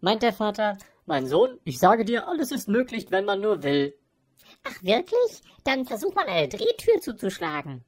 meint der Vater, mein Sohn, ich sage dir, alles ist möglich, wenn man nur will. Ach wirklich? Dann versuch mal eine Drehtür zuzuschlagen.